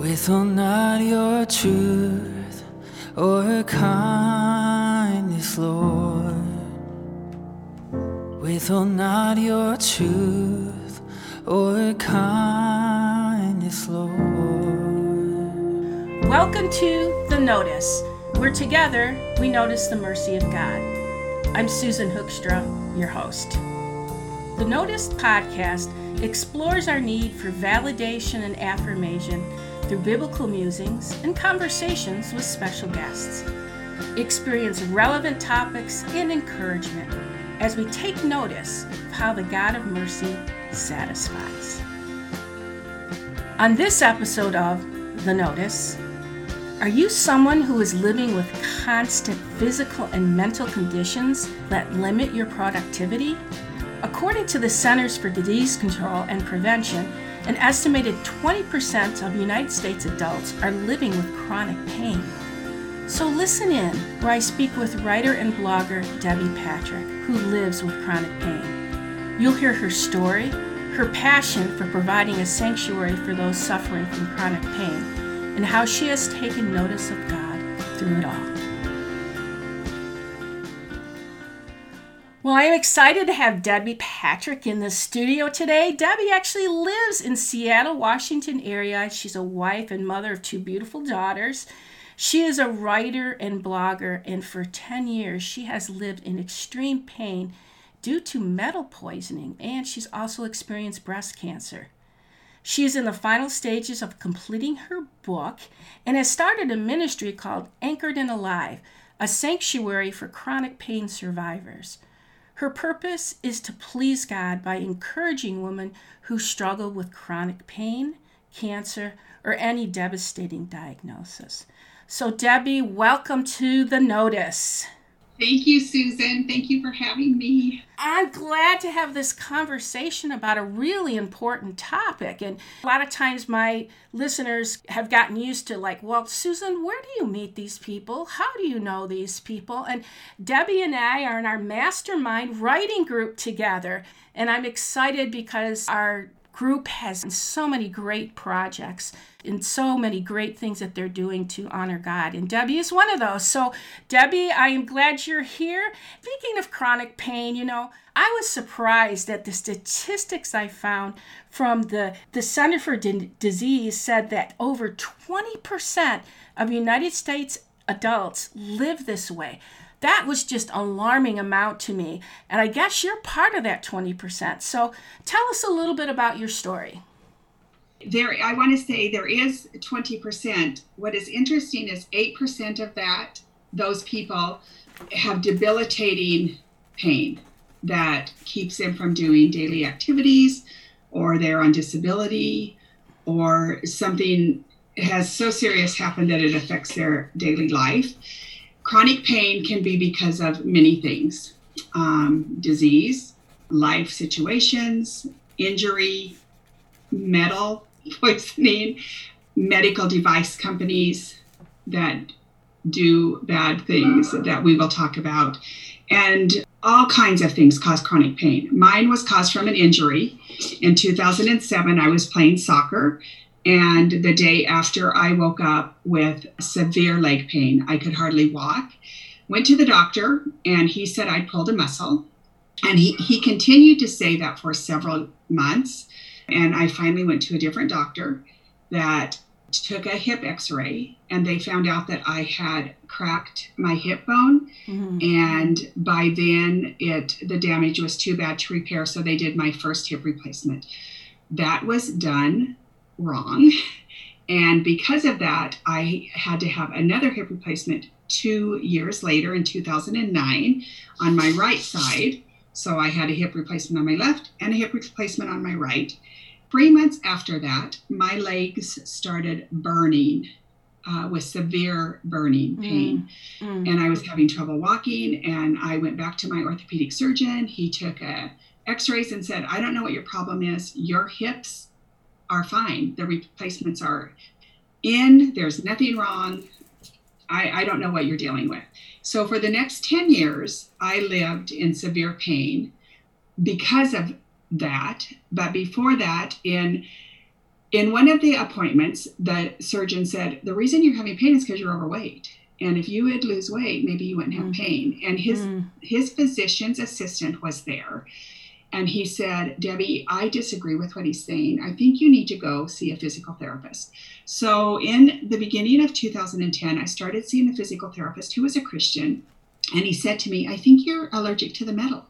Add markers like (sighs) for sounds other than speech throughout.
Withhold not your truth or kindness, Lord. With Withhold not your truth or kindness, Lord. Welcome to The Notice, where together we notice the mercy of God. I'm Susan Hoekstra, your host. The Notice podcast explores our need for validation and affirmation through biblical musings and conversations with special guests. Experience relevant topics and encouragement as we take notice of how the God of mercy satisfies. On this episode of The Notice, are you someone who is living with constant physical and mental conditions that limit your productivity? According to the Centers for Disease Control and Prevention, an estimated 20% of United States adults are living with chronic pain. So listen in where I speak with writer and blogger Debbie Patrick, who lives with chronic pain. You'll hear her story, her passion for providing a sanctuary for those suffering from chronic pain, and how she has taken notice of God through it all. Well, I am excited to have Debbie Patrick in the studio today. Debbie actually lives in Seattle, Washington area. She's a wife and mother of two beautiful daughters. She is a writer and blogger, and for 10 years, she has lived in extreme pain due to metal poisoning, and she's also experienced breast cancer. She is in the final stages of completing her book and has started a ministry called Anchored and Alive, a sanctuary for chronic pain survivors. Her purpose is to please God by encouraging women who struggle with chronic pain, cancer, or any devastating diagnosis. So, Debbie, welcome to the notice. Thank you, Susan. Thank you for having me. I'm glad to have this conversation about a really important topic. And a lot of times, my listeners have gotten used to, like, well, Susan, where do you meet these people? How do you know these people? And Debbie and I are in our mastermind writing group together. And I'm excited because our group has so many great projects and so many great things that they're doing to honor God. And Debbie is one of those. So, Debbie, I am glad you're here. Speaking of chronic pain, you know, I was surprised at the statistics I found from the, the Center for D- Disease said that over 20% of United States adults live this way that was just alarming amount to me. And i guess you're part of that 20% so tell us a little bit about your story. There i want to say there is 20% what is interesting is 8% of that those people have debilitating pain that keeps them from doing daily activities or they're on disability or something has so serious happened that it affects their daily life Chronic pain can be because of many things um, disease, life situations, injury, metal poisoning, medical device companies that do bad things that we will talk about, and all kinds of things cause chronic pain. Mine was caused from an injury. In 2007, I was playing soccer and the day after, I woke up with severe leg pain. I could hardly walk. Went to the doctor, and he said I pulled a muscle. And he, he continued to say that for several months. And I finally went to a different doctor that took a hip x ray, and they found out that I had cracked my hip bone. Mm-hmm. And by then, it the damage was too bad to repair. So they did my first hip replacement. That was done wrong. And because of that, I had to have another hip replacement two years later in 2009 on my right side. So I had a hip replacement on my left and a hip replacement on my right. Three months after that, my legs started burning uh, with severe burning mm, pain. Mm, mm. And I was having trouble walking. And I went back to my orthopedic surgeon. He took a x-rays and said, I don't know what your problem is. Your hips are fine. The replacements are in, there's nothing wrong. I, I don't know what you're dealing with. So for the next 10 years, I lived in severe pain because of that. But before that, in in one of the appointments, the surgeon said, The reason you're having pain is because you're overweight. And if you would lose weight, maybe you wouldn't have Mm. pain. And his Mm. his physician's assistant was there. And he said, Debbie, I disagree with what he's saying. I think you need to go see a physical therapist. So, in the beginning of 2010, I started seeing a physical therapist who was a Christian. And he said to me, I think you're allergic to the metal.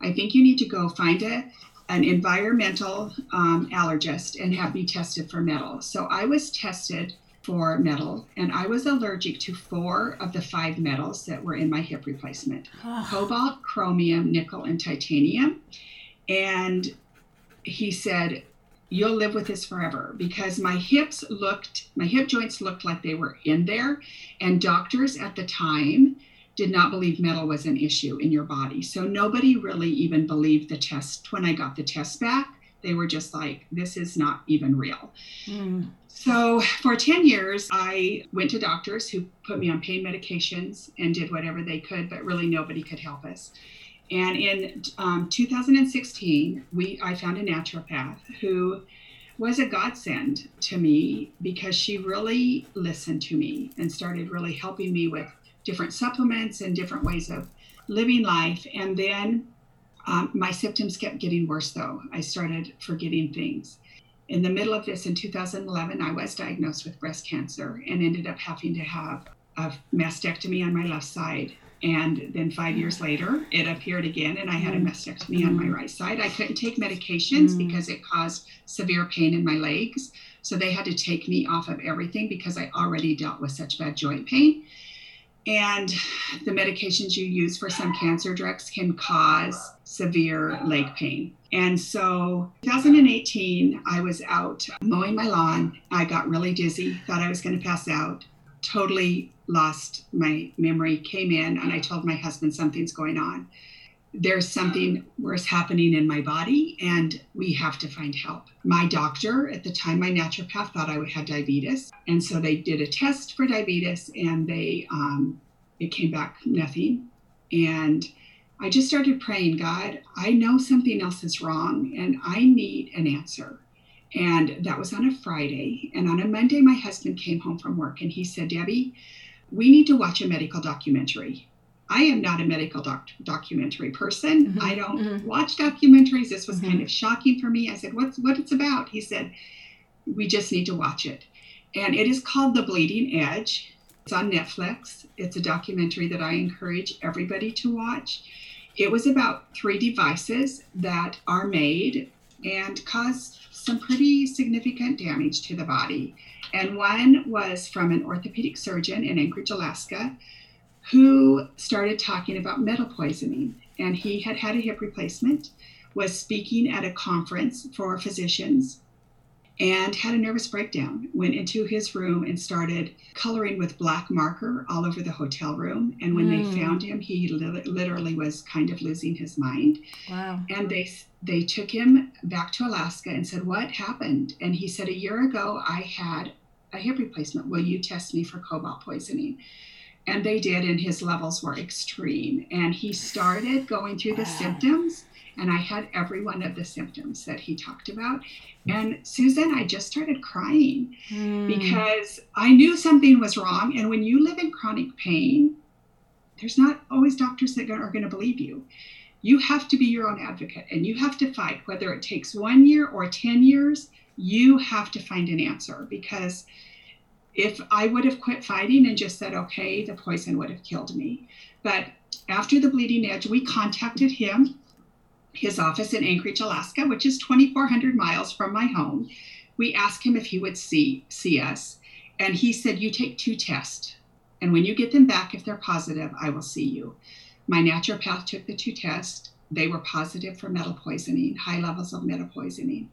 I think you need to go find a, an environmental um, allergist and have me tested for metal. So, I was tested for metal, and I was allergic to four of the five metals that were in my hip replacement Oh, cobalt, chromium, nickel, and titanium. And he said, You'll live with this forever because my hips looked, my hip joints looked like they were in there. And doctors at the time did not believe metal was an issue in your body. So nobody really even believed the test. When I got the test back, they were just like, This is not even real. mm, So for 10 years, I went to doctors who put me on pain medications and did whatever they could, but really nobody could help us. And in um, 2016, we I found a naturopath who was a godsend to me because she really listened to me and started really helping me with different supplements and different ways of living life. And then um, my symptoms kept getting worse, though. I started forgetting things in the middle of this in 2011 i was diagnosed with breast cancer and ended up having to have a mastectomy on my left side and then five years later it appeared again and i had a mastectomy on my right side i couldn't take medications Mm. because it caused severe pain in my legs so they had to take me off of everything because i already dealt with such bad joint pain and the medications you use for some cancer drugs can cause severe leg pain. And so 2018, I was out mowing my lawn. I got really dizzy, thought I was going to pass out, totally lost my memory, came in, and I told my husband something's going on. There's something worse happening in my body, and we have to find help. My doctor at the time, my naturopath, thought I would have diabetes, and so they did a test for diabetes, and they um, it came back nothing. And I just started praying, God, I know something else is wrong, and I need an answer. And that was on a Friday. And on a Monday, my husband came home from work and he said, Debbie, we need to watch a medical documentary. I am not a medical doc- documentary person. Mhm, I don't mhm. watch documentaries. This was Mhm. kind of shocking for me. I said, "What's what it's about?" He said, "We just need to watch it." And it is called The Bleeding Edge. It's on Netflix. It's a documentary that I encourage everybody to watch. It was about three devices that are made and cause some pretty significant damage to the body. And one was from an orthopedic surgeon in Anchorage, Alaska, who started talking about metal poisoning. And he had had a hip replacement, was speaking at a conference for physicians, and had a nervous breakdown. Went into his room and started coloring with black marker all over the hotel room. And when Mm. they found him, he li- literally was kind of losing his mind wow. and they they took him back to Alaska and said, "What happened?" And he said, "A year ago, I had a hip replacement. Will you test me for cobalt poisoning?" And they did, and his levels were extreme. And he started going through the Wow. symptoms, and I had every one of the symptoms that he talked about. And Susan, I just started crying Mm, because I knew something was wrong. And when you live in chronic pain, there's not always doctors that are going to believe you. You have to be your own advocate and you have to fight, whether it takes one year or 10 years, you have to find an answer because if I would have quit fighting and just said, okay, the poison would have killed me. But after the bleeding edge, we contacted him, his office in Anchorage, Alaska, which is 2,400 miles from my home. We asked him if he would see see us, and he said, "You take two tests, and when you get them back, if they're positive, I will see you." My naturopath took the two tests. They were positive for metal poisoning, high levels of metal poisoning,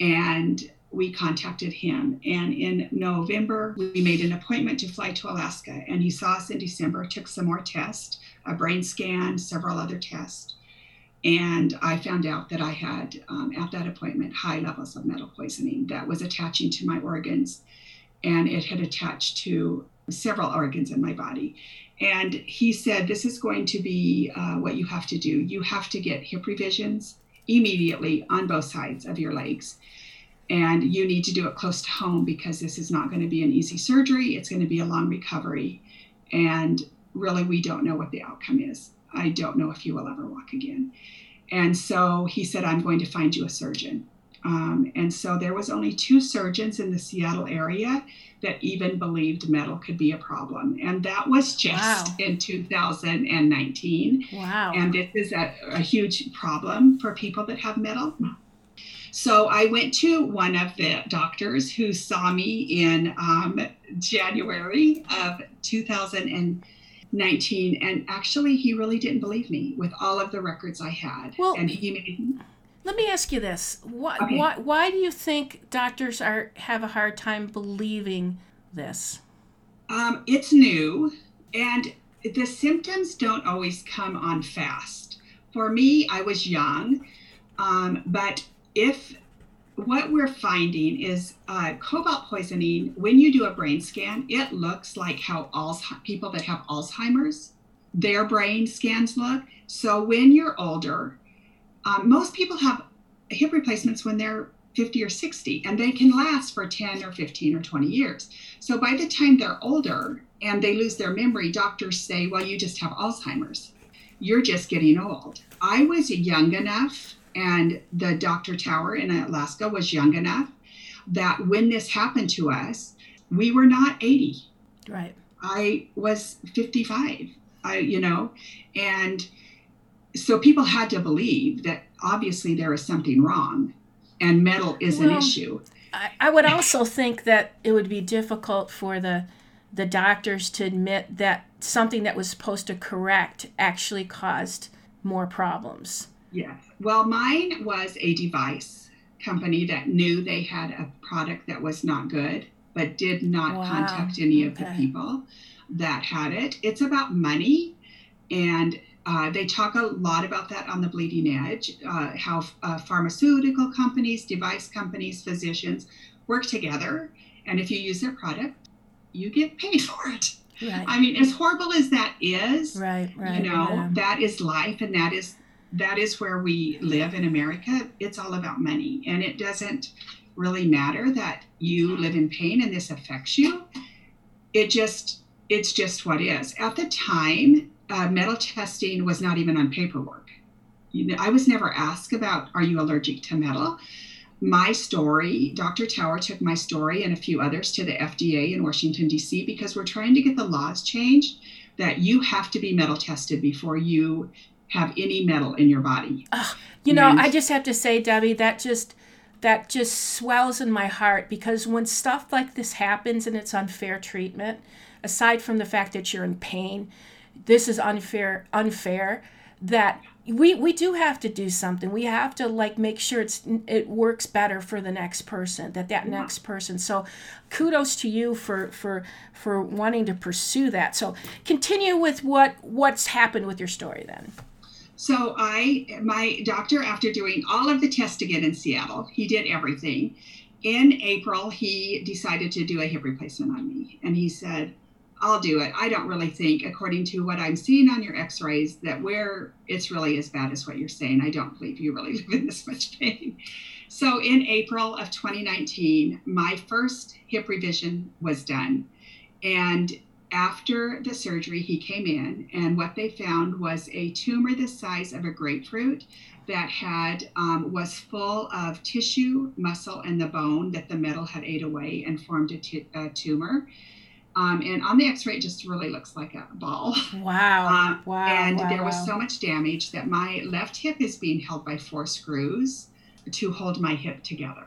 and we contacted him. And in November, we made an appointment to fly to Alaska, and he saw us in December. Took some more tests, a brain scan, several other tests. And I found out that I had, um, at that appointment, high levels of metal poisoning that was attaching to my organs. And it had attached to several organs in my body. And he said, This is going to be uh, what you have to do. You have to get hip revisions immediately on both sides of your legs. and you need to do it close to home because this is not going to be an easy surgery. It's going to be a long recovery. And really, we don't know what the outcome is. I don't know if you will ever walk again. And so he said, I'm going to find you a surgeon. Um, and so there was only two surgeons in the Seattle area that even believed metal could be a problem. And that was just wow. in 2019. Wow. And this is a, a huge problem for people that have metal. So I went to one of the doctors who saw me in um, January of 2019, and actually he really didn't believe me with all of the records I had. Well, and he made. Let me ask you this: why, okay. why, why do you think doctors are have a hard time believing this? Um, it's new, and the symptoms don't always come on fast. For me, I was young, um, but if what we're finding is uh, cobalt poisoning, when you do a brain scan, it looks like how Alzheimer's, people that have Alzheimer's, their brain scans look. So when you're older, um, most people have hip replacements when they're 50 or 60, and they can last for 10 or 15 or 20 years. So by the time they're older and they lose their memory, doctors say, well, you just have Alzheimer's. You're just getting old. I was young enough and the Dr. Tower in Alaska was young enough that when this happened to us, we were not 80. Right. I was 55. I, you know, and so people had to believe that obviously there is something wrong and metal is well, an issue. I, I would also think that it would be difficult for the the doctors to admit that something that was supposed to correct actually caused more problems. Yes. Well, mine was a device company that knew they had a product that was not good, but did not wow. contact any of okay. the people that had it. It's about money. And uh, they talk a lot about that on the bleeding edge uh, how uh, pharmaceutical companies, device companies, physicians work together. And if you use their product, you get paid (laughs) for it. Right. I mean, as horrible as that is, right, right, you know, yeah. that is life and that is that is where we live in America. It's all about money. And it doesn't really matter that you live in pain and this affects you. It just, it's just what is. At the time, uh, metal testing was not even on paperwork. You know, I was never asked about, are you allergic to metal? My story, Dr. Tower took my story and a few others to the FDA in Washington, D.C., because we're trying to get the laws changed that you have to be metal tested before you have any metal in your body. you know, and, I just have to say, Debbie, that just that just swells in my heart because when stuff like this happens and it's unfair treatment, aside from the fact that you're in pain, this is unfair unfair that we we do have to do something we have to like make sure it's it works better for the next person that that yeah. next person so kudos to you for for for wanting to pursue that so continue with what what's happened with your story then so I, my doctor, after doing all of the tests again in Seattle, he did everything. In April, he decided to do a hip replacement on me, and he said, "I'll do it. I don't really think, according to what I'm seeing on your X-rays, that where it's really as bad as what you're saying. I don't believe you really (laughs) live in this much pain." So in April of 2019, my first hip revision was done, and after the surgery, he came in, and what they found was a tumor the size of a grapefruit that had um, was full of tissue, muscle, and the bone that the metal had ate away and formed a, t- a tumor. Um, and on the X-ray, it just really looks like a ball. Wow! Uh, wow! And wow, there was wow. so much damage that my left hip is being held by four screws to hold my hip together.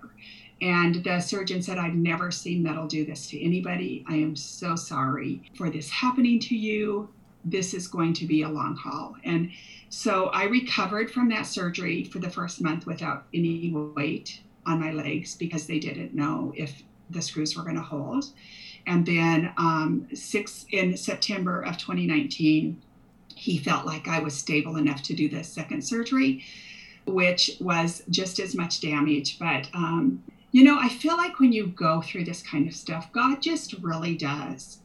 And the surgeon said, I've never seen metal do this to anybody. I am so sorry for this happening to you. This is going to be a long haul. And so I recovered from that surgery for the first month without any weight on my legs because they didn't know if the screws were going to hold. And then um, six in September of 2019, he felt like I was stable enough to do the second surgery, which was just as much damage, but um, you know, I feel like when you go through this kind of stuff, God just really does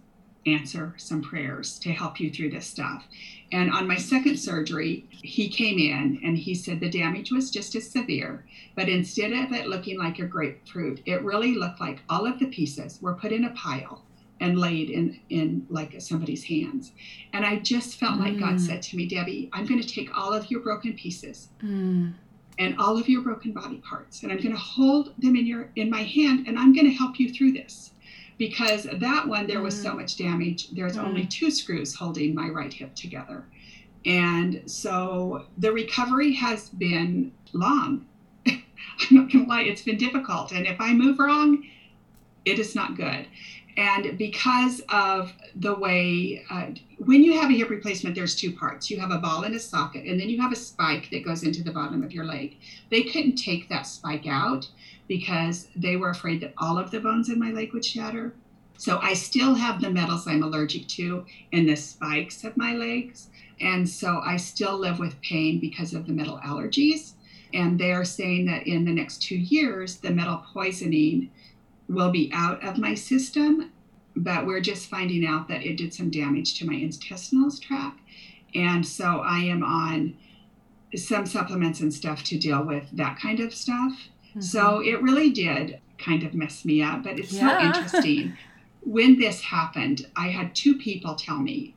answer some prayers to help you through this stuff. And on my second surgery, he came in and he said the damage was just as severe, but instead of it looking like a grapefruit, it really looked like all of the pieces were put in a pile and laid in in like somebody's hands. And I just felt mm. like God mm. said to me, Debbie, I'm going to take all of your broken pieces. Mm. And all of your broken body parts, and I'm going to hold them in your in my hand, and I'm going to help you through this because that one there was so mm. much damage. There's mm. only two screws holding my right hip together. And so the recovery has been long. (laughs) I'm not gonna lie it's been difficult. And if i move wrong it is not good. And because of the way uh, when you have a hip replacement there's two parts. You have a ball and a socket and then you have a spike that goes into the bottom of your leg. They couldn't take that spike out because they were afraid that all of the bones in my leg would shatter. So I still have the metals I'm allergic to in the spikes of my legs. And so I still live with pain because of the metal allergies. And they're saying that in the next two years, the metal poisoning will be out of my system. But we're just finding out that it did some damage to my intestinal tract. And so I am on some supplements and stuff to deal with that kind of stuff. Mm-hmm. So it really did kind of mess me up, but it's yeah. so interesting. (laughs) when this happened, I had two people tell me,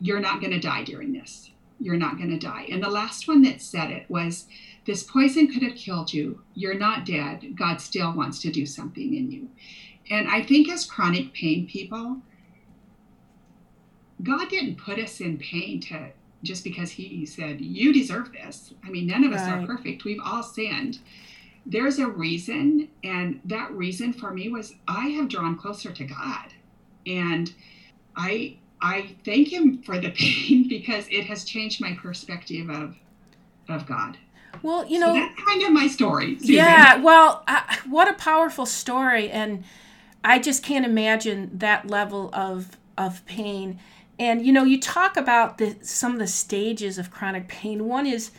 You're not going to die during this. You're not going to die. And the last one that said it was, This poison could have killed you. You're not dead. God still wants to do something in you. And I think as chronic pain people, God didn't put us in pain to just because He said, You deserve this. I mean, none of us right. are perfect. We've all sinned there's a reason and that reason for me was i have drawn closer to god. And i i thank him for the (laughs) pain because it has changed my perspective of of god. Well you know so that's kind of my story Susan. yeah well uh, what a powerful story and i just can't imagine that level of of pain. And you know you talk about the some of the stages of chronic pain. One is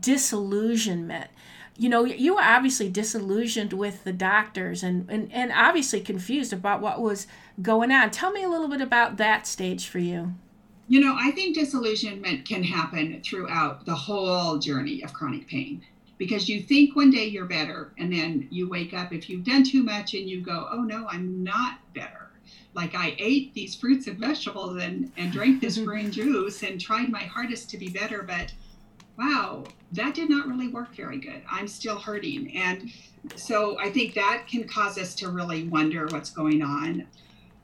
disillusionment you know, you were obviously disillusioned with the doctors and, and, and obviously confused about what was going on. Tell me a little bit about that stage for you. You know, I think disillusionment can happen throughout the whole journey of chronic pain because you think one day you're better and then you wake up if you've done too much and you go, oh no, I'm not better. Like I ate these fruits and vegetables and, and drank this (laughs) green juice and tried my hardest to be better, but wow, that did not really work very good. I'm still hurting. And so I think that can cause us to really wonder what's going on.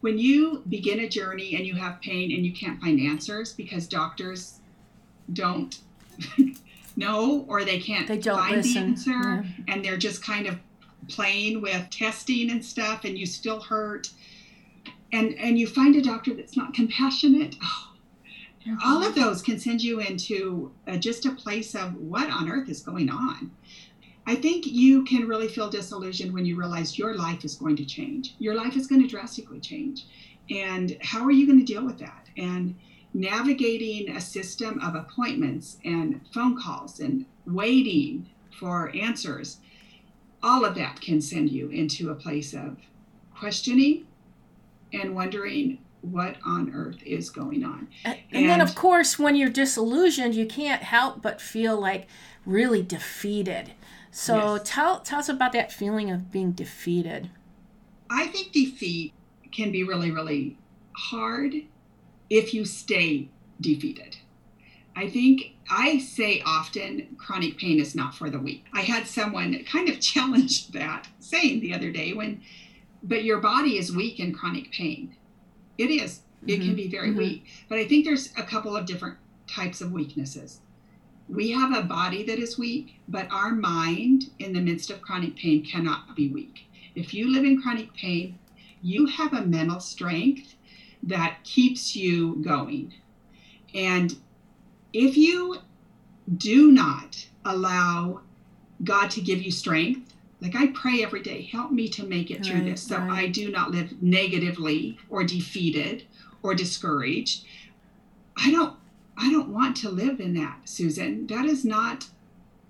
When you begin a journey and you have pain and you can't find answers because doctors don't (laughs) know or they can't they don't find listen. the answer yeah. and they're just kind of playing with testing and stuff and you still hurt and and you find a doctor that's not compassionate oh, all of those can send you into uh, just a place of what on earth is going on. I think you can really feel disillusioned when you realize your life is going to change. Your life is going to drastically change. And how are you going to deal with that? And navigating a system of appointments and phone calls and waiting for answers, all of that can send you into a place of questioning and wondering what on earth is going on. And, and, and, then, of course, when you're disillusioned, you can't help but feel like really defeated. So yes. tell tell us about that feeling of being defeated. I think defeat can be really, really hard if you stay defeated. I think I say often chronic pain is not for the weak. I had someone (laughs) kind of challenge that saying the other day when, but your body is weak in chronic pain. It is. It mm-hmm. can be very mm-hmm. weak. But I think there's a couple of different types of weaknesses. We have a body that is weak, but our mind in the midst of chronic pain cannot be weak. If you live in chronic pain, you have a mental strength that keeps you going. And if you do not allow God to give you strength like I pray every day, help me to make it through right, this so right. I do not live negatively or defeated or discouraged. I don't I don't want to live in that, Susan. That is not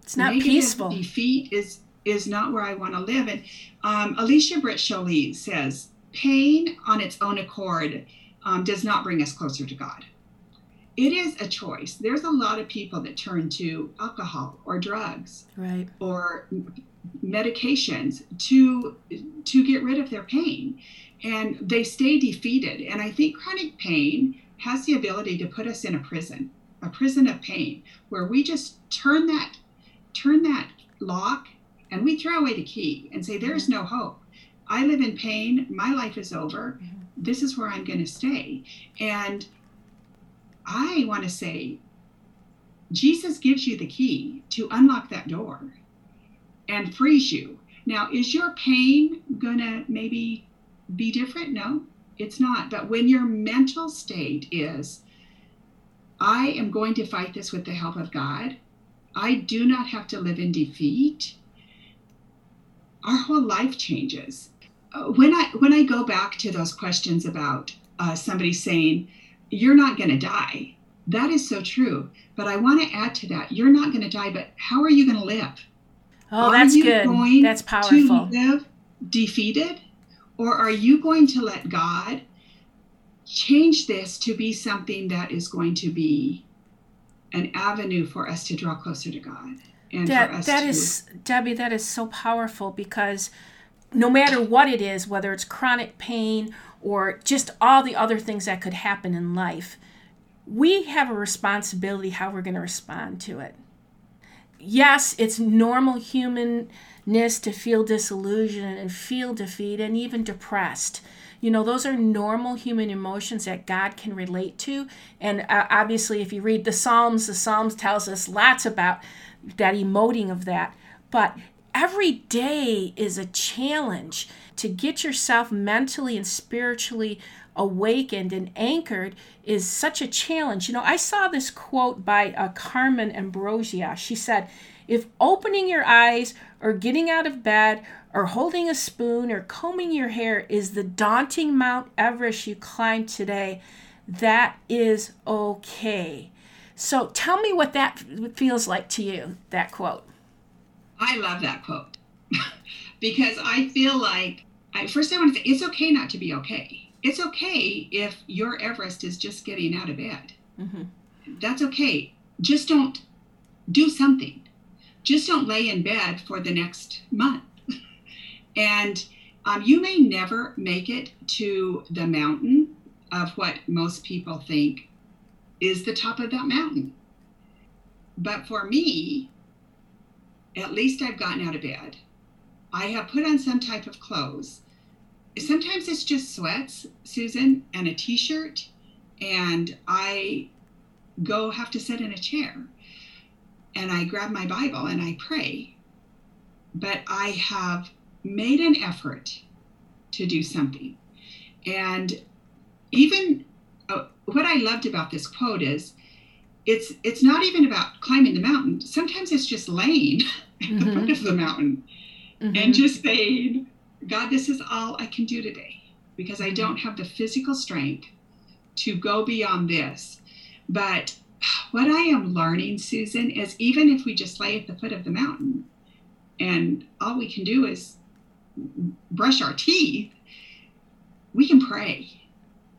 it's not peaceful. Defeat is is not where I want to live. And um, Alicia Britt Chole says pain on its own accord um, does not bring us closer to God. It is a choice. There's a lot of people that turn to alcohol or drugs Right. or medications to to get rid of their pain. And they stay defeated. And i think chronic pain has the ability to put us in a prison a prison of pain where we just turn that turn that lock and we throw away the key and say there's no hope. I live in pain. My life is over. This is where i'm going to stay. And i want to say jesus gives you the key to unlock that door and frees you. Now, is your pain gonna maybe be different? No, it's not. But when your mental state is, I am going to fight this with the help of God, I do not have to live in defeat, our whole life changes. Uh, When I when I go back to those questions about uh, somebody saying, "You're not going to die," that is so true. But I want to add to that: you're not going to die, but how are you going to live? Oh, Are that's good. That's powerful. To live defeated, or are you going to let God change this to be something that is going to be an avenue for us to draw closer to God and for That us that to is Debbie. That is so powerful because no matter what it is, whether it's chronic pain or just all the other things that could happen in life, we have a responsibility how we're going to respond to it. Yes, it's normal humanness to feel disillusioned and feel defeat and even depressed. You know, those are normal human emotions that God can relate to. And uh, obviously, if you read the Psalms, the Psalms tells us lots about that emoting of that. But every day is a challenge to get yourself mentally and spiritually awakened and anchored is such a challenge. You know, I saw this quote by uh, Carmen Ambrosio. She said, If opening your eyes or getting out of bed or holding a spoon or combing your hair is the daunting Mount Everest you climb today, that is okay. So tell me what that feels like to you, that quote. I love that quote (laughs) because I feel like, I, first, I want to say it's okay not to be okay. It's okay if your Everest is just getting out of bed. Mm-hmm. That's okay. Just don't do something. Just don't lay in bed for the next month. (laughs) and um, you may never make it to the mountain of what most people think is the top of that mountain. But for me, at least I've gotten out of bed. I have put on some type of clothes. Sometimes it's just sweats, Susan, and a t shirt, and I go have to sit in a chair and I grab my Bible and I pray. But I have made an effort to do something. And even uh, what I loved about this quote is it's it's not even about climbing the mountain. Sometimes it's just laying at the foot of the mountain Mm-hmm. and just saying, God, this is all I can do today because I don't have the physical strength to go beyond this. But what I am learning, Susan, is even if we just lay at the foot of the mountain and all we can do is brush our teeth, we can pray.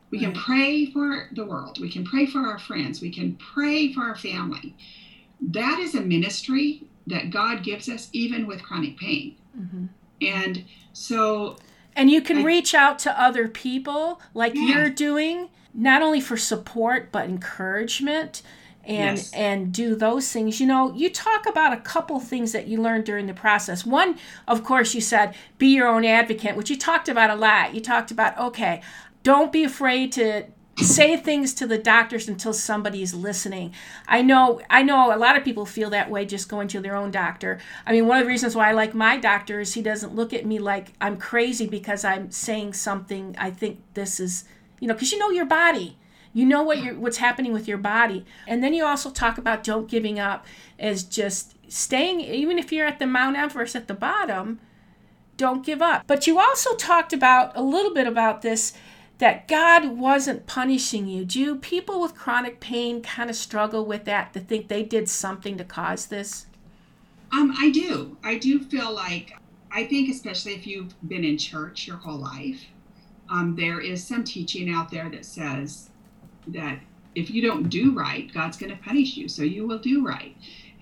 We can pray for the world. We can pray for our friends. We can pray for our family. That is a ministry that God gives us, even with chronic pain. Mm-hmm. And so, And you can I- reach out to other people like Yeah. you're doing, not only for support but encouragement and Yes. and do those things. You know, you talk about a couple things that you learned during the process. One, of course, you said be your own advocate, which you talked about a lot. You talked about okay, don't be afraid to say things to the doctors until somebody's listening. I know I know a lot of people feel that way just going to their own doctor. I mean, one of the reasons why I like my doctor is he doesn't look at me like I'm crazy because I'm saying something I think this is, you know, cuz you know your body. You know what you what's happening with your body. And then you also talk about don't giving up as just staying even if you're at the Mount Everest at the bottom, don't give up. But you also talked about a little bit about this that God wasn't punishing you. Do people with chronic pain kind of struggle with that to think they did something to cause this? um, I do. I do feel like, I think, especially if you've been in church your whole life, um, there is some teaching out there that says that if you don't do right, God's going to punish you, so you will do right.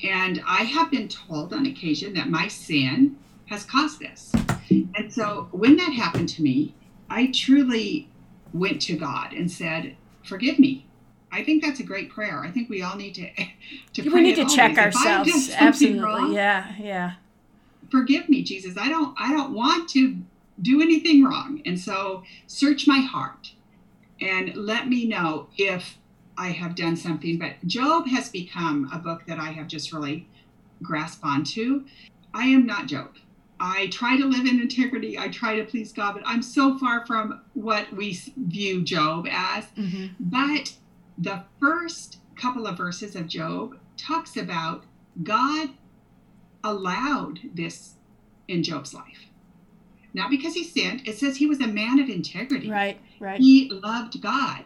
And I have been told on occasion that my sin has caused this. And so when that happened to me, I truly went to God and said, "Forgive me." I think that's a great prayer. I think we all need to (laughs) to we need to always. check If ourselves. Absolutely. wrong, Yeah. Yeah. forgive me jesus i don't i don't want to do anything wrong and so search my heart and let me know if i have done something but job has become a book that i have just really grasped onto i am not job i try to live in integrity i try to please god but i'm so far from what we view job as hmm but the first couple of verses of Job talks about God allowed this in Job's life. Not because he sinned, it says he was a man of integrity. Right. Right. He loved God.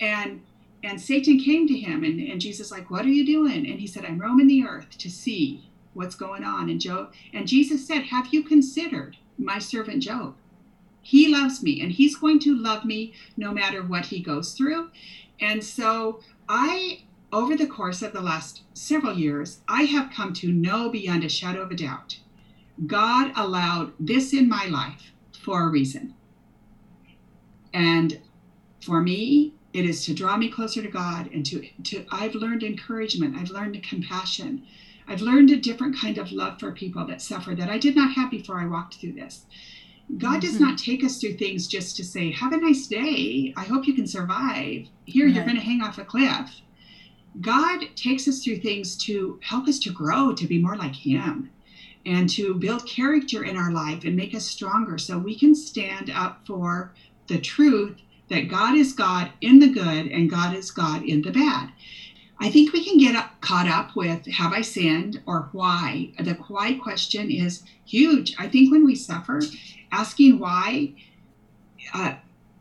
And and Satan came to him and, and Jesus like, What are you doing? And he said, I'm roaming the earth to see what's going on. And Job and Jesus said, Have you considered my servant Job? He loves me and he's going to love me no matter what he goes through. And so I, over the course of the last several years, I have come to know beyond a shadow of a doubt God allowed this in my life for a reason. And for me, it is to draw me closer to God and to, to I've learned encouragement, I've learned compassion, I've learned a different kind of love for people that suffer that I did not have before I walked through this. God does Mhm. not take us through things just to say, Have a nice day. I hope you can survive. Here, you're going to hang off a cliff. God takes us through things to help us to grow, to be more like Him, and to build character in our life and make us stronger so we can stand up for the truth that God is God in the good and God is God in the bad. I think we can get up, caught up with have I sinned or why? The why question is huge. I think when we suffer, asking why, uh,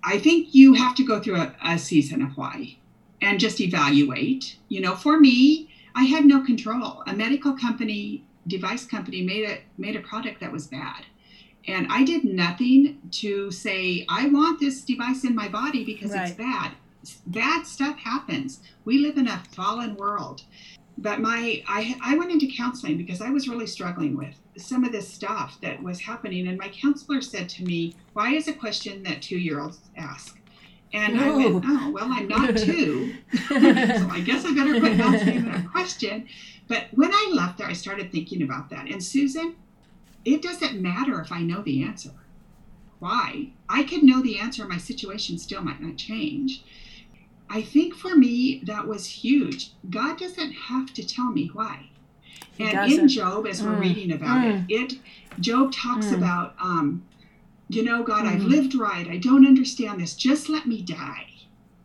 I think you have to go through a, a season of why and just evaluate. You know, for me, I had no control. A medical company, device company, made a made a product that was bad, and I did nothing to say I want this device in my body because Right. it's bad. Bad stuff happens. We live in a fallen world. But my I I went into counseling because I was really struggling with some of this stuff that was happening, and my counselor said to me, "Why is a question that two year olds ask?" And I went, "Oh, well, I'm not two. (laughs) so I guess I better quit asking that question. But when I left there, I started thinking about that. And Susan, it doesn't matter if I know the answer. Why? I could know the answer, my situation still might not change. I think for me, that was huge. God doesn't have to tell me why. He and doesn't. in Job, as we're Mm, reading about mm. it, it Job talks Mm. about, um, you know, God, I've Mm. lived right. I don't understand this. Just let me die,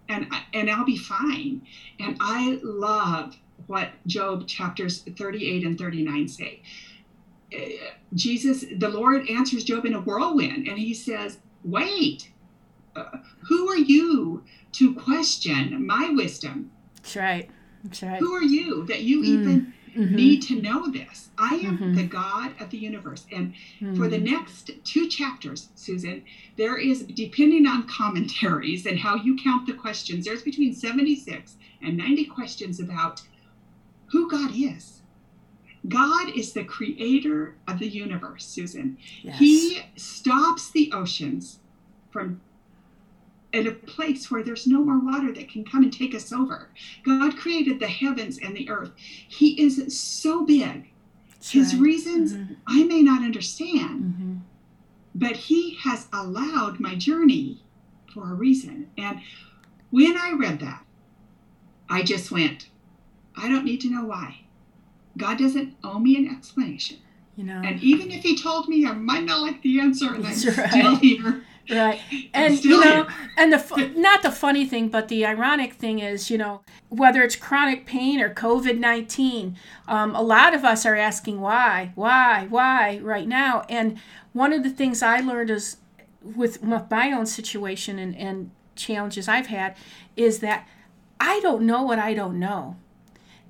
and I- and I'll be fine. And I love what Job chapters 38 and 39 say. Uh, Jesus, the Lord answers Job in a whirlwind, and he says, Wait, uh, who are you to question my wisdom? That's right. That's right. Who are you that you Mm. even Mhm. need to know this? I am Mhm. the God of the universe. And for the Mhm. next two chapters, Susan, there is, depending on commentaries and how you count the questions, there's between 76 and 90 questions about who God is. God is the creator of the universe, Susan. Yes. He stops the oceans from in a place where there's no more water that can come and take us over. God created the heavens and the earth. He is so big. That's His right. reasons Mhm. I may not understand, Mhm. but He has allowed my journey for a reason. And when I read that, I just went, I don't need to know why. God doesn't owe me an explanation. You know. And even if He told me, I might not like the answer, and I'm right. still here. Right. (laughs) And you know, here. and the (laughs) not the funny thing, but the ironic thing is, you know, whether it's chronic pain or COVID nineteen, um, a lot of us are asking why, why, why right now. And one of the things I learned is with, with my own situation and, and challenges I've had is that I don't know what I don't know,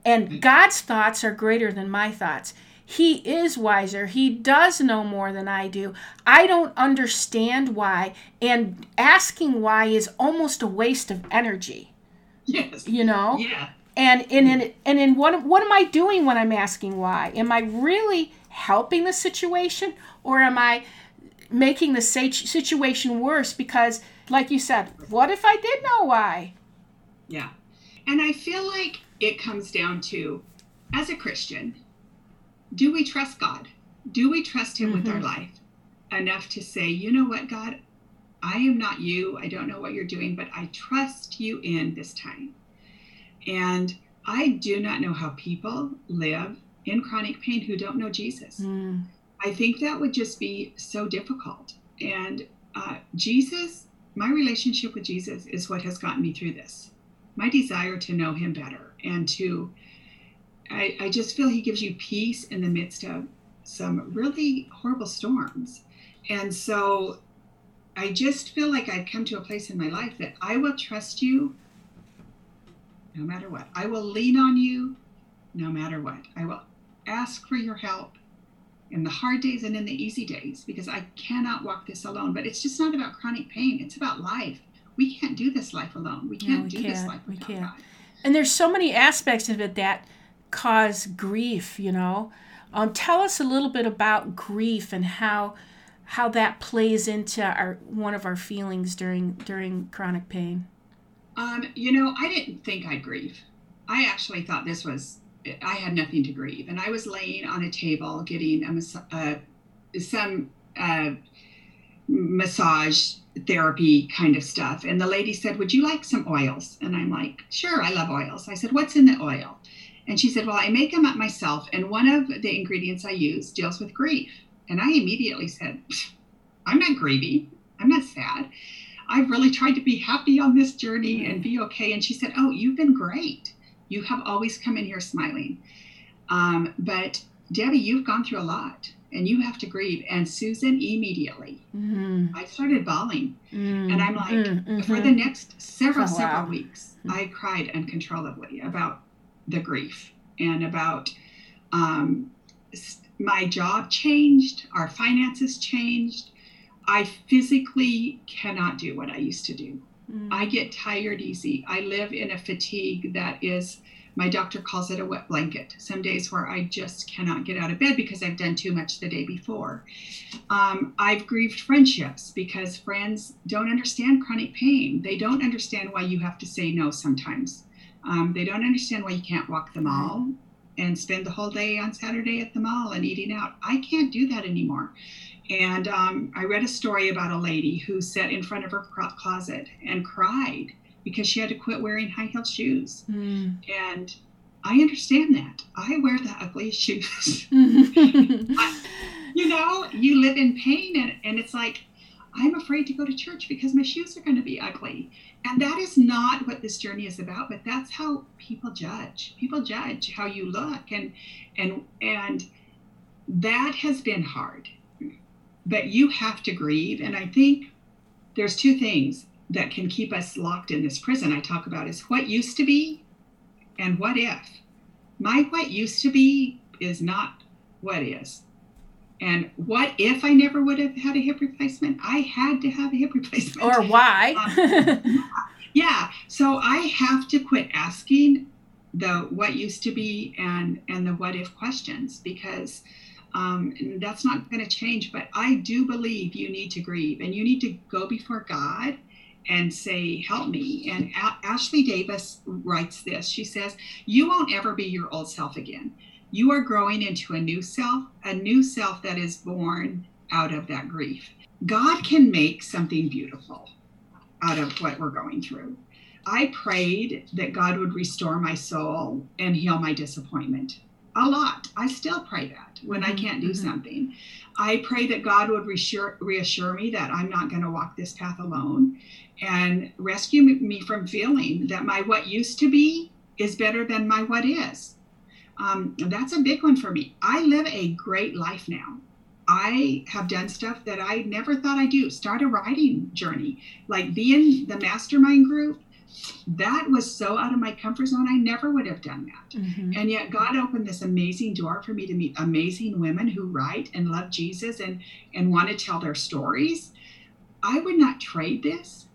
and God's thoughts are greater than my thoughts. He is wiser. He does know more than I do. I don't understand why. And asking why is almost a waste of energy. Yes. You know? Yeah. And in, in and in what what am I doing when I'm asking why? Am I really helping the situation or am I making the situation worse because like you said, what if I did know why? Yeah. And I feel like it comes down to as a Christian, do we trust God? Do we trust Him mm-hmm. with our mm-hmm. life enough to say, you know what, God, I am not you. I don't know what you're doing, but I trust you in this time. And I do not know how people live in chronic pain who don't know Jesus. Mm. I think that would just be so difficult. And uh, Jesus, my relationship with Jesus is what has gotten me through this. My desire to know him better and to I, I just feel he gives you peace in the midst of some really horrible storms. And so I just feel like I've come to a place in my life that I will trust you no matter what. I will lean on you no matter what. I will ask for your help in the hard days and in the easy days because I cannot walk this alone. But it's just not about chronic pain, it's about life. We can't do this life alone. We can't no, we do can't. this life without we can't. God. And there's so many aspects of it that cause grief, you know. Um, tell us a little bit about grief and how how that plays into our one of our feelings during during chronic pain. Um, you know, I didn't think I'd grieve. I actually thought this was I had nothing to grieve, and I was laying on a table getting a uh, some uh, massage therapy kind of stuff, and the lady said, "Would you like some oils?" And I'm like, "Sure, I love oils." I said, "What's in the oil?" And she said, Well, I make them up myself. And one of the ingredients I use deals with grief. And I immediately said, I'm not grieving. I'm not sad. I've really tried to be happy on this journey and be okay. And she said, Oh, you've been great. You have always come in here smiling. Um, but Debbie, you've gone through a lot and you have to grieve. And Susan, immediately, mm-hmm. I started bawling. Mm-hmm. And I'm like, mm-hmm. for the next several, oh, several weeks, I cried uncontrollably about the grief and about um, my job changed, our finances changed. I physically cannot do what I used to do. Mm. I get tired easy. I live in a fatigue that is, my doctor calls it a wet blanket. Some days where I just cannot get out of bed because I've done too much the day before. Um, I've grieved friendships because friends don't understand chronic pain. They don't understand why you have to say no sometimes. Um, they don't understand why you can't walk the mall and spend the whole day on Saturday at the mall and eating out. I can't do that anymore. And um, I read a story about a lady who sat in front of her closet and cried because she had to quit wearing high heeled shoes. Mm. And I understand that. I wear the ugliest (laughs) shoes. (laughs) I, you know, you live in pain, and, and it's like, I'm afraid to go to church because my shoes are going to be ugly. And that is not what this journey is about, but that's how people judge. People judge how you look and and and that has been hard. But you have to grieve and I think there's two things that can keep us locked in this prison I talk about is what used to be and what if. My what used to be is not what is. And what if I never would have had a hip replacement? I had to have a hip (laughs) replacement. Or why? um, yeah. So I have to quit asking the what used to be and and the what if questions because um, that's not going to change. But I do believe you need to grieve and you need to go before God and say, Help me. And a- Ashley Davis writes this. She says, You won't ever be your old self again you are growing into a new self, a new self that is born out of that grief. God can make something beautiful out of what we're going through. I prayed that God would restore my soul and heal my disappointment a lot. I still pray that when I can't do mm-hmm. something. I pray that God would reassure, reassure me that I'm not going to walk this path alone and rescue me from feeling that my what used to be is better than my what is. Um, that's a big one for me. I live a great life now. I have done stuff that I never thought I'd do. Start a writing journey, like be in the mastermind group, that was so out of my comfort zone. I never would have done that. Mhm. And yet God opened this amazing door for me to meet amazing women who write and love Jesus and and want to tell their stories. I would not trade this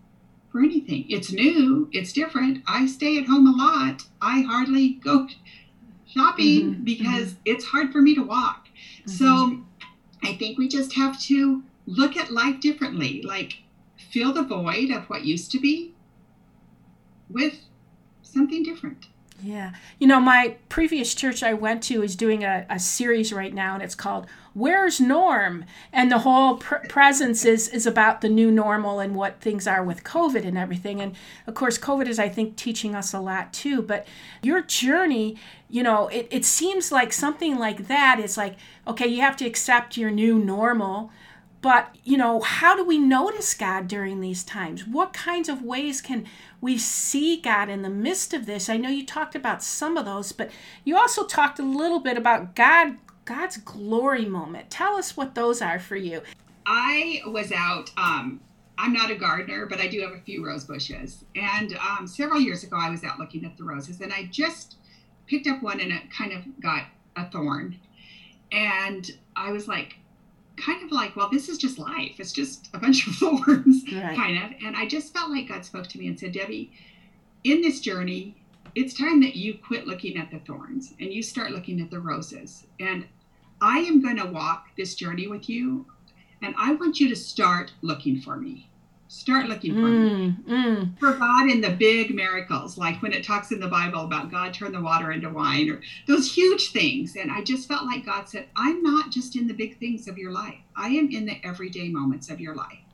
for anything. It's new, it's different. I stay at home a lot. I hardly go shopping Mhm, because it's hard for me to walk. So I think we just have to look at life differently, like fill the void of what used to be with something different. Yeah. You know, my previous church I went to is doing a, a series right now, and it's called Where's Norm? And the whole pr- presence is, is about the new normal and what things are with COVID and everything. And of course, COVID is, I think, teaching us a lot too. But your journey, you know, it, it seems like something like that is like, okay, you have to accept your new normal. But, you know, how do we notice God during these times? What kinds of ways can we see God in the midst of this? I know you talked about some of those, but you also talked a little bit about God God's glory moment. Tell us what those are for you. I was out. Um, I'm not a gardener, but I do have a few rose bushes. And um, several years ago, I was out looking at the roses, and I just picked up one, and it kind of got a thorn. And I was like, kind of like, well, this is just life. It's just a bunch of (laughs) thorns, Right. kind of. And I just felt like God spoke to me and said, Debbie, in this journey, it's time that you quit looking at the thorns and you start looking at the roses. And I am going to walk this journey with you, and I want you to start looking for me. Start looking for. Mm, mm, For God in the big miracles, like when it talks in the Bible about God turned the water into wine, or those huge things. And I just felt like God said, I'm not just in the big things of your life, I am in the everyday moments of your life.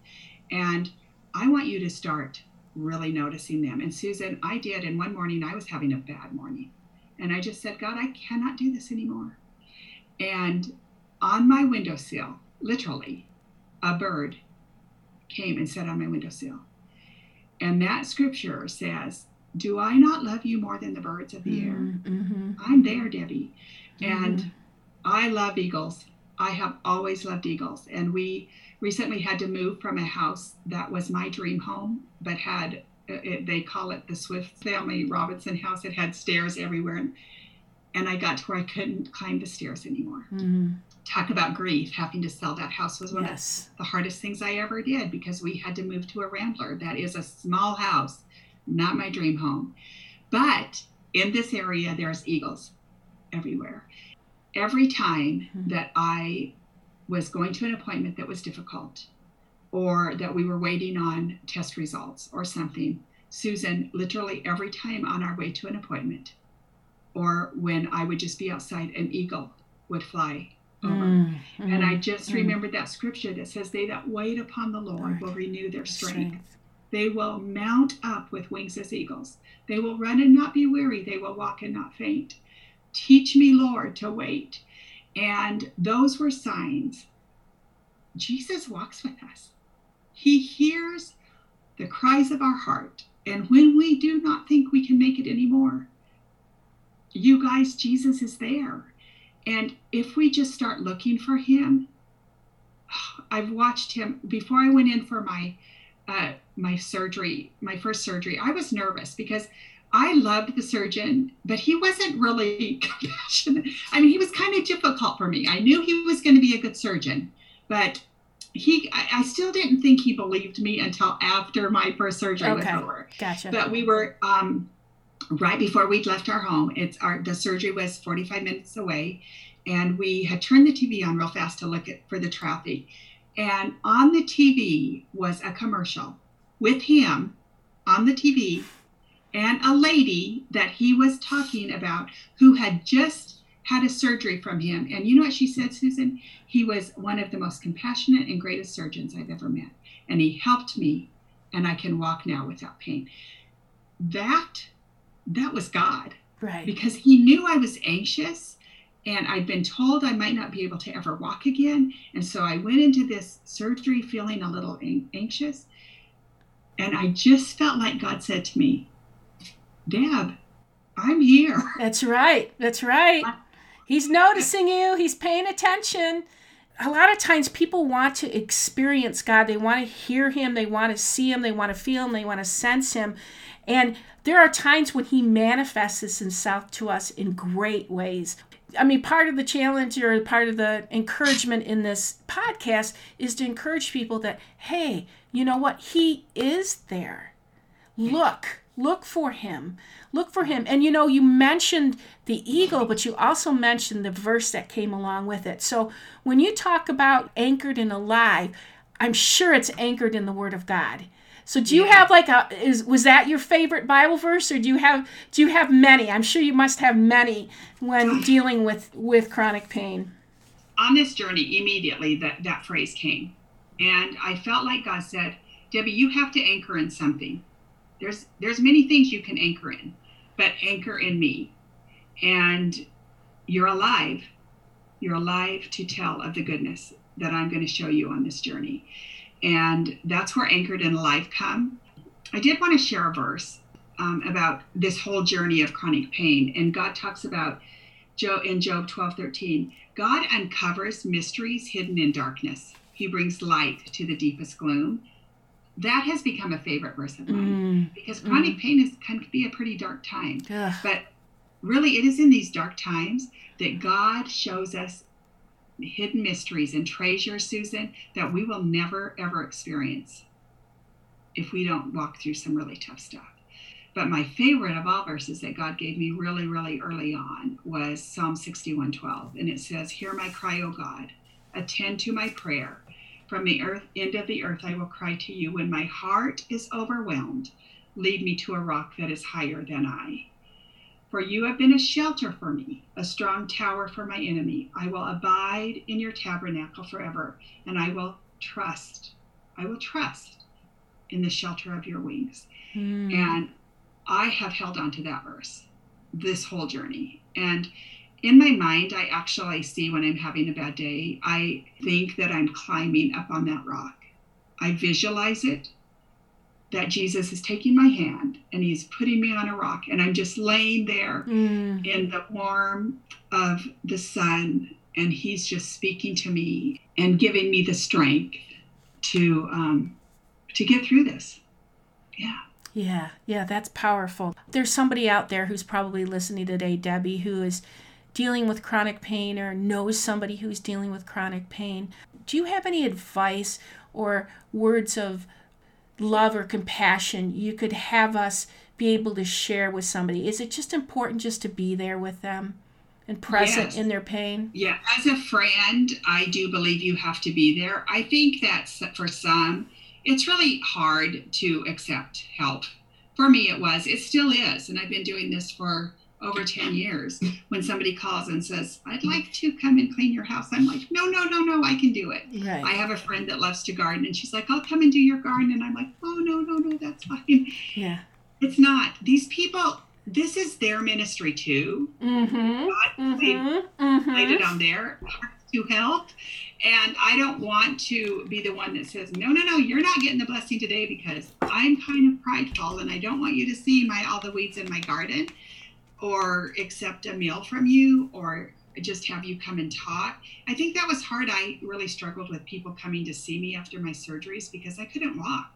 And I want you to start really noticing them. And Susan, I did. And one morning I was having a bad morning. And I just said, God, I cannot do this anymore. And on my windowsill, literally, a bird came and sat on my windowsill. And that scripture says, Do I not love you more than the birds of the air? mm, mhm, I'm there, Debbie. And mhm. I love eagles. I have always loved eagles. And we recently had to move from a house that was my dream home, but had, uh, it, they call it the Swiss family Robinson house. It had stairs everywhere. And, and I got to where I couldn't climb the stairs anymore. Talk about grief. Having to sell that house was one of the hardest things I ever did because we had to move to a Rambler. That is a small house, not my dream home. But in this area, there's eagles everywhere. Every time Mhm. that I was going to an appointment that was difficult or that we were waiting on test results or something, Susan, literally every time on our way to an appointment or when I would just be outside, an eagle would fly over. Mm, And I just mm. remembered that scripture that says, They that wait upon the Lord Lord, will renew their strength. strength. They will mount up with wings as eagles. They will run and not be weary. They will walk and not faint. Teach me, Lord, to wait. And those were signs. Jesus walks with us, He hears the cries of our heart. And when we do not think we can make it anymore, you guys, Jesus is there. And if we just start looking for Him, (sighs) I've watched Him before I went in for my uh, my surgery, my first surgery, I was nervous because I loved the surgeon, but he wasn't really (laughs) compassionate. I mean, he was kind of difficult for me. I knew he was going to be a good surgeon, but he, I, I still didn't think he believed me until after my first surgery Okay. was over. Gotcha. But we were um, right before we'd left our home. It's our the surgery was 45 minutes away, and we had turned the TV on real fast to look at for the traffic. And on the TV was a commercial with him on the TV and a lady that he was talking about who had just had a surgery from him. And you know what she said, Susan? He was one of the most compassionate and greatest surgeons I've ever met. And he helped me, and I can walk now without pain. That that was God right. because he knew I was anxious and I'd been told I might not be able to ever walk again. And so I went into this surgery feeling a little an- anxious. And I just felt like God said to me, Deb, I'm here. (laughs) That's right. That's right. He's noticing you. He's paying attention. a lot of times people want to experience God. They want to hear Him. They want to see Him. They want to feel Him. They want to sense Him. And there are times when He manifests Himself to us in great ways. I mean, part of the challenge or part of the encouragement in this podcast is to encourage people that, hey, you know what? He is there. Look, look for him. Look for him. And you know, you mentioned the eagle, but you also mentioned the verse that came along with it. So when you talk about anchored and alive, I'm sure it's anchored in the Word of God. So do you yeah. have like a is was that your favorite Bible verse or do you have do you have many? I'm sure you must have many when (sighs) dealing with with chronic pain. On this journey immediately that that phrase came. And I felt like God said, "Debbie, you have to anchor in something. There's there's many things you can anchor in, but anchor in me. And you're alive. You're alive to tell of the goodness that I'm going to show you on this journey." And that's where Anchored and Alive come. I did want to share a verse um, about this whole journey of chronic pain. And God talks about Job in Job 12 13. God uncovers mysteries hidden in darkness. He brings light to the deepest gloom. That has become a favorite verse of mine mm. because chronic mm. pain is, can be a pretty dark time. Ugh. But really, it is in these dark times that God shows us hidden mysteries and treasures, Susan, that we will never ever experience if we don't walk through some really tough stuff. But my favorite of all verses that God gave me really, really early on was Psalm 61:12. And it says, Hear my cry, O God, attend to my prayer. From the earth end of the earth I will cry to you. When my heart is overwhelmed, lead me to a rock that is higher than I. For you have been a shelter for me, a strong tower for my enemy. I will abide in your tabernacle forever, and I will trust. I will trust in the shelter of your wings. Mm. And I have held on to that verse this whole journey. And in my mind, I actually see when I'm having a bad day, I think that I'm climbing up on that rock. I visualize it that Jesus is taking my hand and he's putting me on a rock and I'm just laying there mm. in the warmth of the sun and he's just speaking to me and giving me the strength to um, to get through this. Yeah. Yeah, yeah, that's powerful. There's somebody out there who's probably listening today, Debbie, who is dealing with chronic pain or knows somebody who's dealing with chronic pain. Do you have any advice or words of love or compassion you could have us be able to share with somebody? Is it just important just to be there with them and present yes. in their pain? Yeah, as a friend, I do believe you have to be there. I think that for some, it's really hard to accept help. For me, it was. It still is. And I've been doing this for over 10 years when somebody calls and says i'd like to come and clean your house. I'm like no no no no i can do it. Right. i have a friend that loves to garden and she's like i'll come and do your garden. And i'm like oh no no no that's fine. Yeah. It's not. These people this is their ministry too. Mm-hmm. God mm-hmm. mm-hmm. laid it on their to help. And I don't want to be the one that says, no, no, no, you're not getting the blessing today because I'm kind of prideful and I don't want you to see my all the weeds in my garden or accept a meal from you or just have you come and talk. I think that was hard. I really struggled with people coming to see me after my surgeries because I couldn't walk.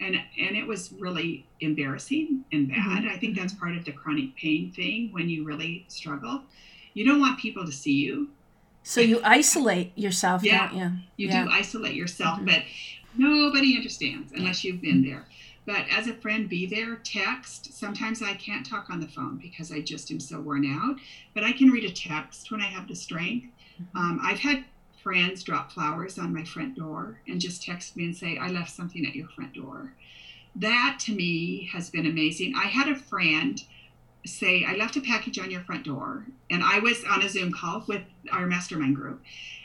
And and it was really embarrassing and bad. Mm-hmm. I think that's part of the chronic pain thing when you really struggle. You don't want people to see you. So you isolate yourself, yeah, you? You yeah. do isolate yourself, mm-hmm. but nobody understands unless you've been there. But as a friend, be there, text. Sometimes I can't talk on the phone because I just am so worn out, but I can read a text when I have the strength. Mm-hmm. Um, I've had friends drop flowers on my front door and just text me and say, I left something at your front door. That to me has been amazing. I had a friend say, I left a package on your front door. And I was on a Zoom call with our mastermind group.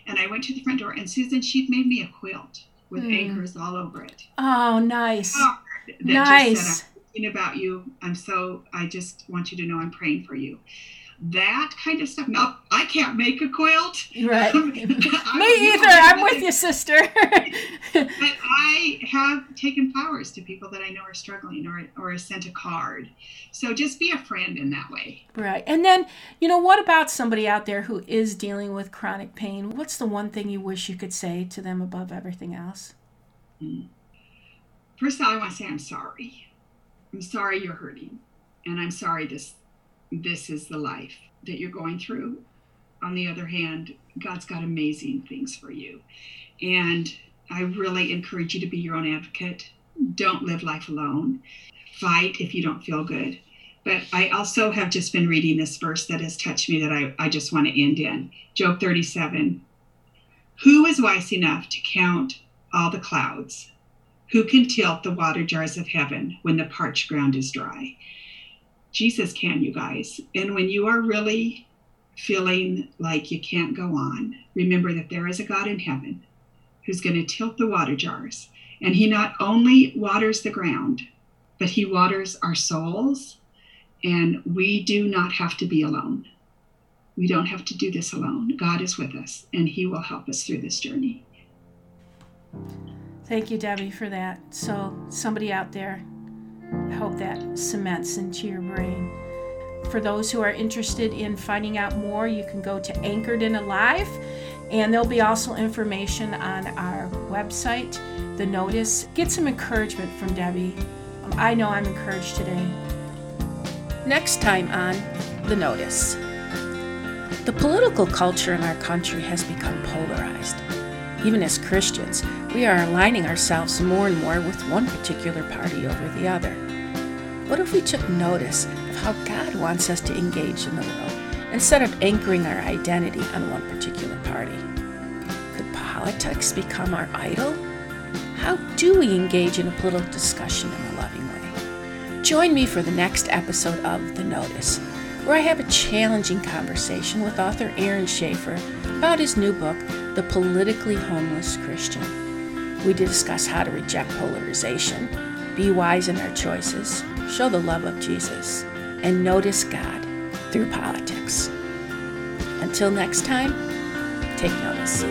And I went to the front door, and Susan, she'd made me a quilt with mm. anchors all over it. Oh, nice. Oh, that nice. just said, I'm thinking about you. I'm so, I just want you to know I'm praying for you. that kind of stuff. Now, I can't make a quilt. Right. (laughs) (laughs) Me either. I'm with you, sister. (laughs) but I have taken flowers to people that I know are struggling or, or sent a card. So just be a friend in that way. Right. And then, you know, what about somebody out there who is dealing with chronic pain? What's the one thing you wish you could say to them above everything else? Hmm. First of all, I want to say I'm sorry. I'm sorry you're hurting. And I'm sorry this this is the life that you're going through. On the other hand, God's got amazing things for you. And I really encourage you to be your own advocate. Don't live life alone. Fight if you don't feel good. But I also have just been reading this verse that has touched me that I, I just want to end in Job 37. Who is wise enough to count all the clouds? Who can tilt the water jars of heaven when the parched ground is dry? Jesus can, you guys. And when you are really feeling like you can't go on, remember that there is a God in heaven who's going to tilt the water jars. And he not only waters the ground, but he waters our souls. And we do not have to be alone. We don't have to do this alone. God is with us, and he will help us through this journey. Thank you, Debbie, for that. So, somebody out there I hope that cements into your brain. For those who are interested in finding out more, you can go to Anchored and Alive, and there'll be also information on our website, the notice. Get some encouragement from Debbie. Um, I know I'm encouraged today. Next time on The Notice. The political culture in our country has become polarized. Even as Christians, we are aligning ourselves more and more with one particular party over the other. What if we took notice of how God wants us to engage in the world instead of anchoring our identity on one particular party? Could politics become our idol? How do we engage in a political discussion in a loving way? Join me for the next episode of The Notice, where I have a challenging conversation with author Aaron Schaefer about his new book, The Politically Homeless Christian. We discuss how to reject polarization, be wise in our choices, show the love of Jesus, and notice God through politics. Until next time, take notice.